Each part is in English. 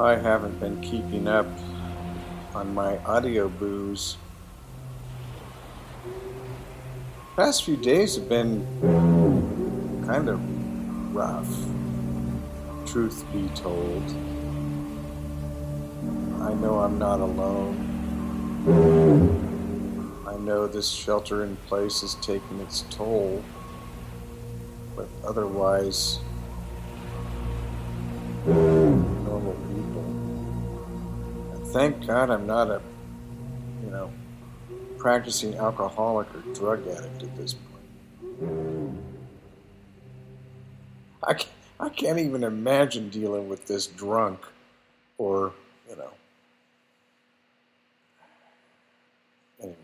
I haven't been keeping up on my audio boos. Past few days have been kind of rough, truth be told. I know I'm not alone. I know this shelter in place is taking its toll, but otherwise, thank God I'm not a, you know, practicing alcoholic or drug addict at this point. I can't, I can't even imagine dealing with this drunk or, you know. Anyway.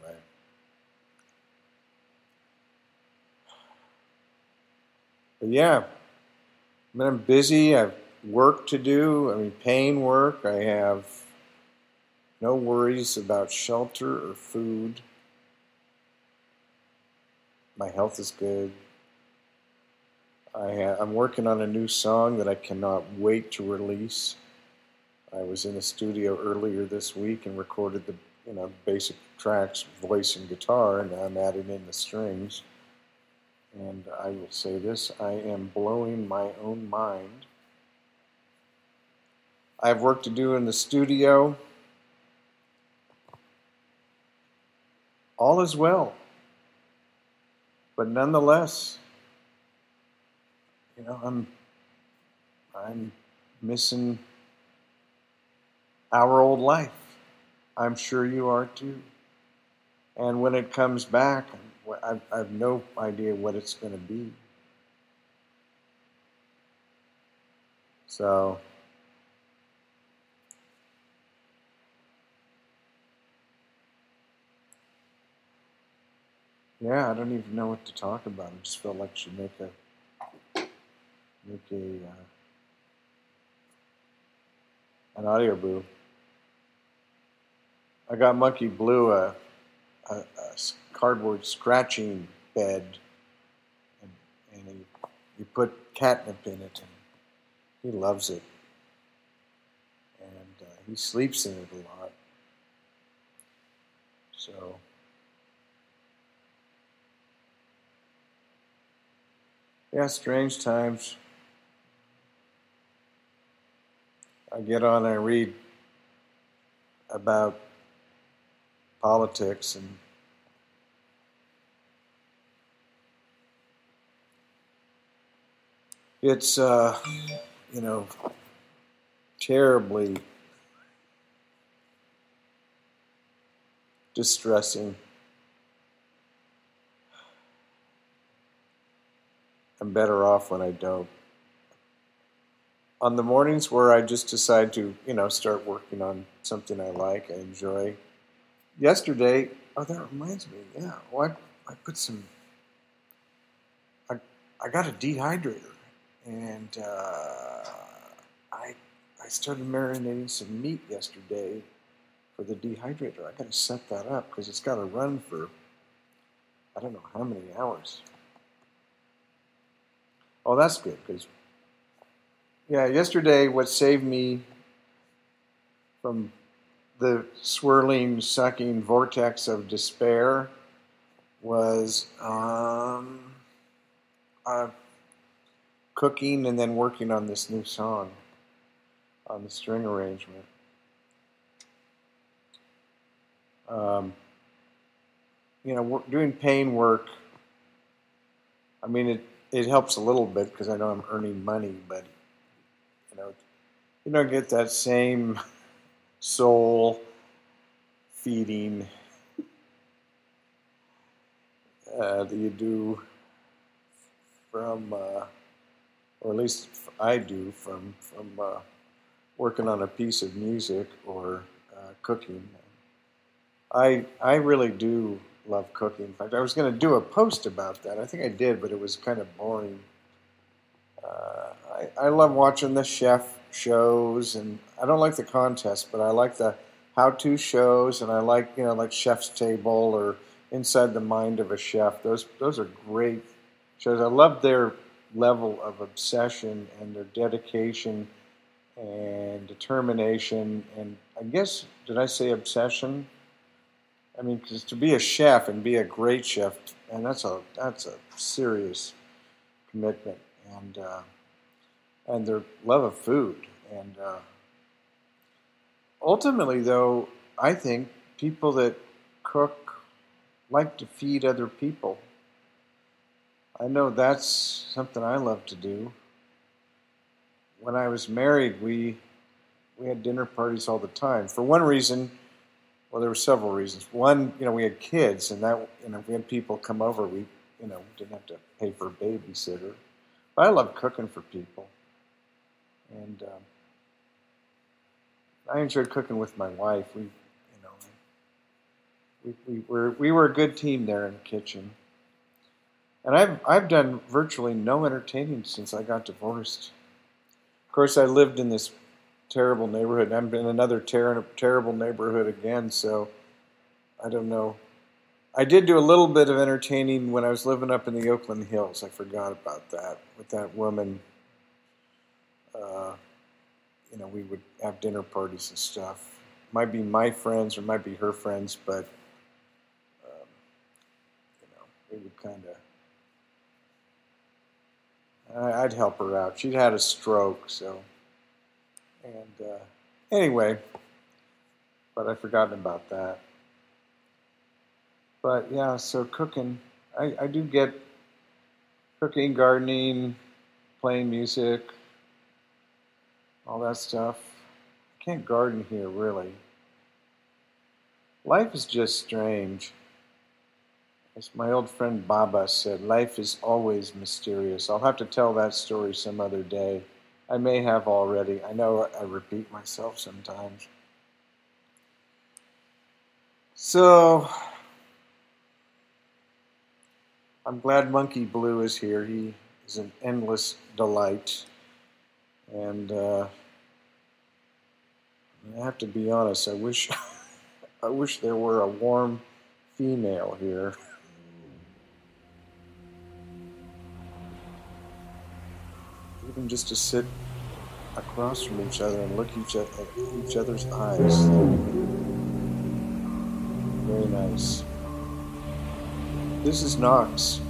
But yeah, I mean, I'm busy. I've work to do. I mean, paying work. I have no worries about shelter or food. My health is good. I am working on a new song that I cannot wait to release. I was in a studio earlier this week and recorded the you know basic tracks, voice and guitar, and I'm adding in the strings. And I will say this: I am blowing my own mind. I have work to do in the studio. All is well, but nonetheless you know, I'm I'm missing our old life. I'm sure you are too. And when it comes back, I, I have no idea what it's going to be. So, yeah, I don't even know what to talk about. I just felt like I should make a make a uh, an audio boo. I got Monkey Blue a, a, a cardboard scratching bed, and, and he, he put catnip in it, and he loves it, and uh, he sleeps in it a lot. So. Yeah, strange times. I get on and I read about politics and it's uh, you know terribly distressing. I'm better off when I don't on the mornings where I just decide to, you know, start working on something I like, I enjoy. Yesterday, oh, that reminds me, yeah, well, I, I put some, I, I got a dehydrator, and uh, I, I started marinating some meat yesterday for the dehydrator. I got to set that up because it's got to run for, I don't know how many hours. Oh, that's good because yeah, yesterday, what saved me from the swirling, sucking vortex of despair was um, uh, cooking and then working on this new song, on the string arrangement. Um, you know, doing pain work. I mean, it it helps a little bit because I know I'm earning money, but you know, you don't get that same soul feeding uh, that you do from, uh, or at least I do from from uh, working on a piece of music or uh, cooking. I I really do love cooking. In fact, I was going to do a post about that. I think I did, but it was kind of boring. Uh, I, I love watching the chef shows, and I don't like the contest, but I like the how-to shows, and I like you know like Chef's Table or Inside the Mind of a Chef. Those those are great shows. I love their level of obsession and their dedication and determination, and I guess, did I say obsession? I mean, to be a chef and be a great chef, and that's a that's a serious commitment, and uh, and their love of food, and uh, ultimately, though, I think people that cook like to feed other people. I know that's something I love to do. When I was married, we we had dinner parties all the time. For one reason, well, there were several reasons. One, you know, we had kids, and that you know, we had people come over. We, you know, didn't have to pay for a babysitter. But I love cooking for people, and um, I enjoyed cooking with my wife. We, you know, we, we were we were a good team there in the kitchen. And I've I've done virtually no entertaining since I got divorced. Of course, I lived in this terrible neighborhood. I'm in another ter- terrible neighborhood again, so I don't know. I did do a little bit of entertaining when I was living up in the Oakland Hills. I forgot about that with that woman. Uh, you know, we would have dinner parties and stuff. Might be my friends or might be her friends, but um, you know, we would kind of. I'd help her out. She'd had a stroke, so and uh, anyway, but I've forgotten about that. But yeah, so cooking, I, I do get cooking, gardening, playing music, all that stuff. Can't garden here really. Life is just strange. As my old friend Baba said, life is always mysterious. I'll have to tell that story some other day. I may have already. I know I repeat myself sometimes. So, I'm glad Monkey Blue is here. He is an endless delight. And uh, I have to be honest, I wish I wish there were a warm female here. even just to sit across from each other and look each at each other's eyes. Very nice. This is Knox,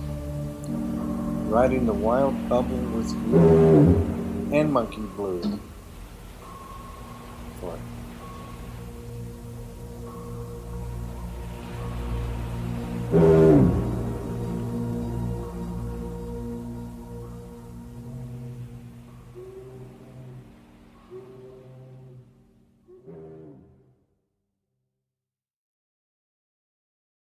riding the wild bubble with you and Monkey Blue.